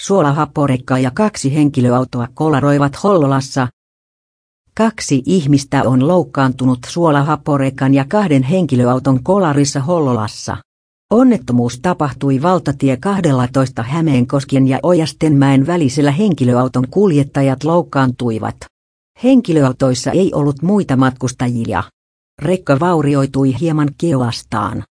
Suolahapporekka ja kaksi henkilöautoa kolaroivat Hollolassa. Kaksi ihmistä on loukkaantunut suolahapporekan ja kahden henkilöauton kolarissa Hollolassa. Onnettomuus tapahtui valtatie 12 Hämeenkoskien ja Ojastenmäen välisellä henkilöauton kuljettajat loukkaantuivat. Henkilöautoissa ei ollut muita matkustajia. Rekka vaurioitui hieman keulastaan.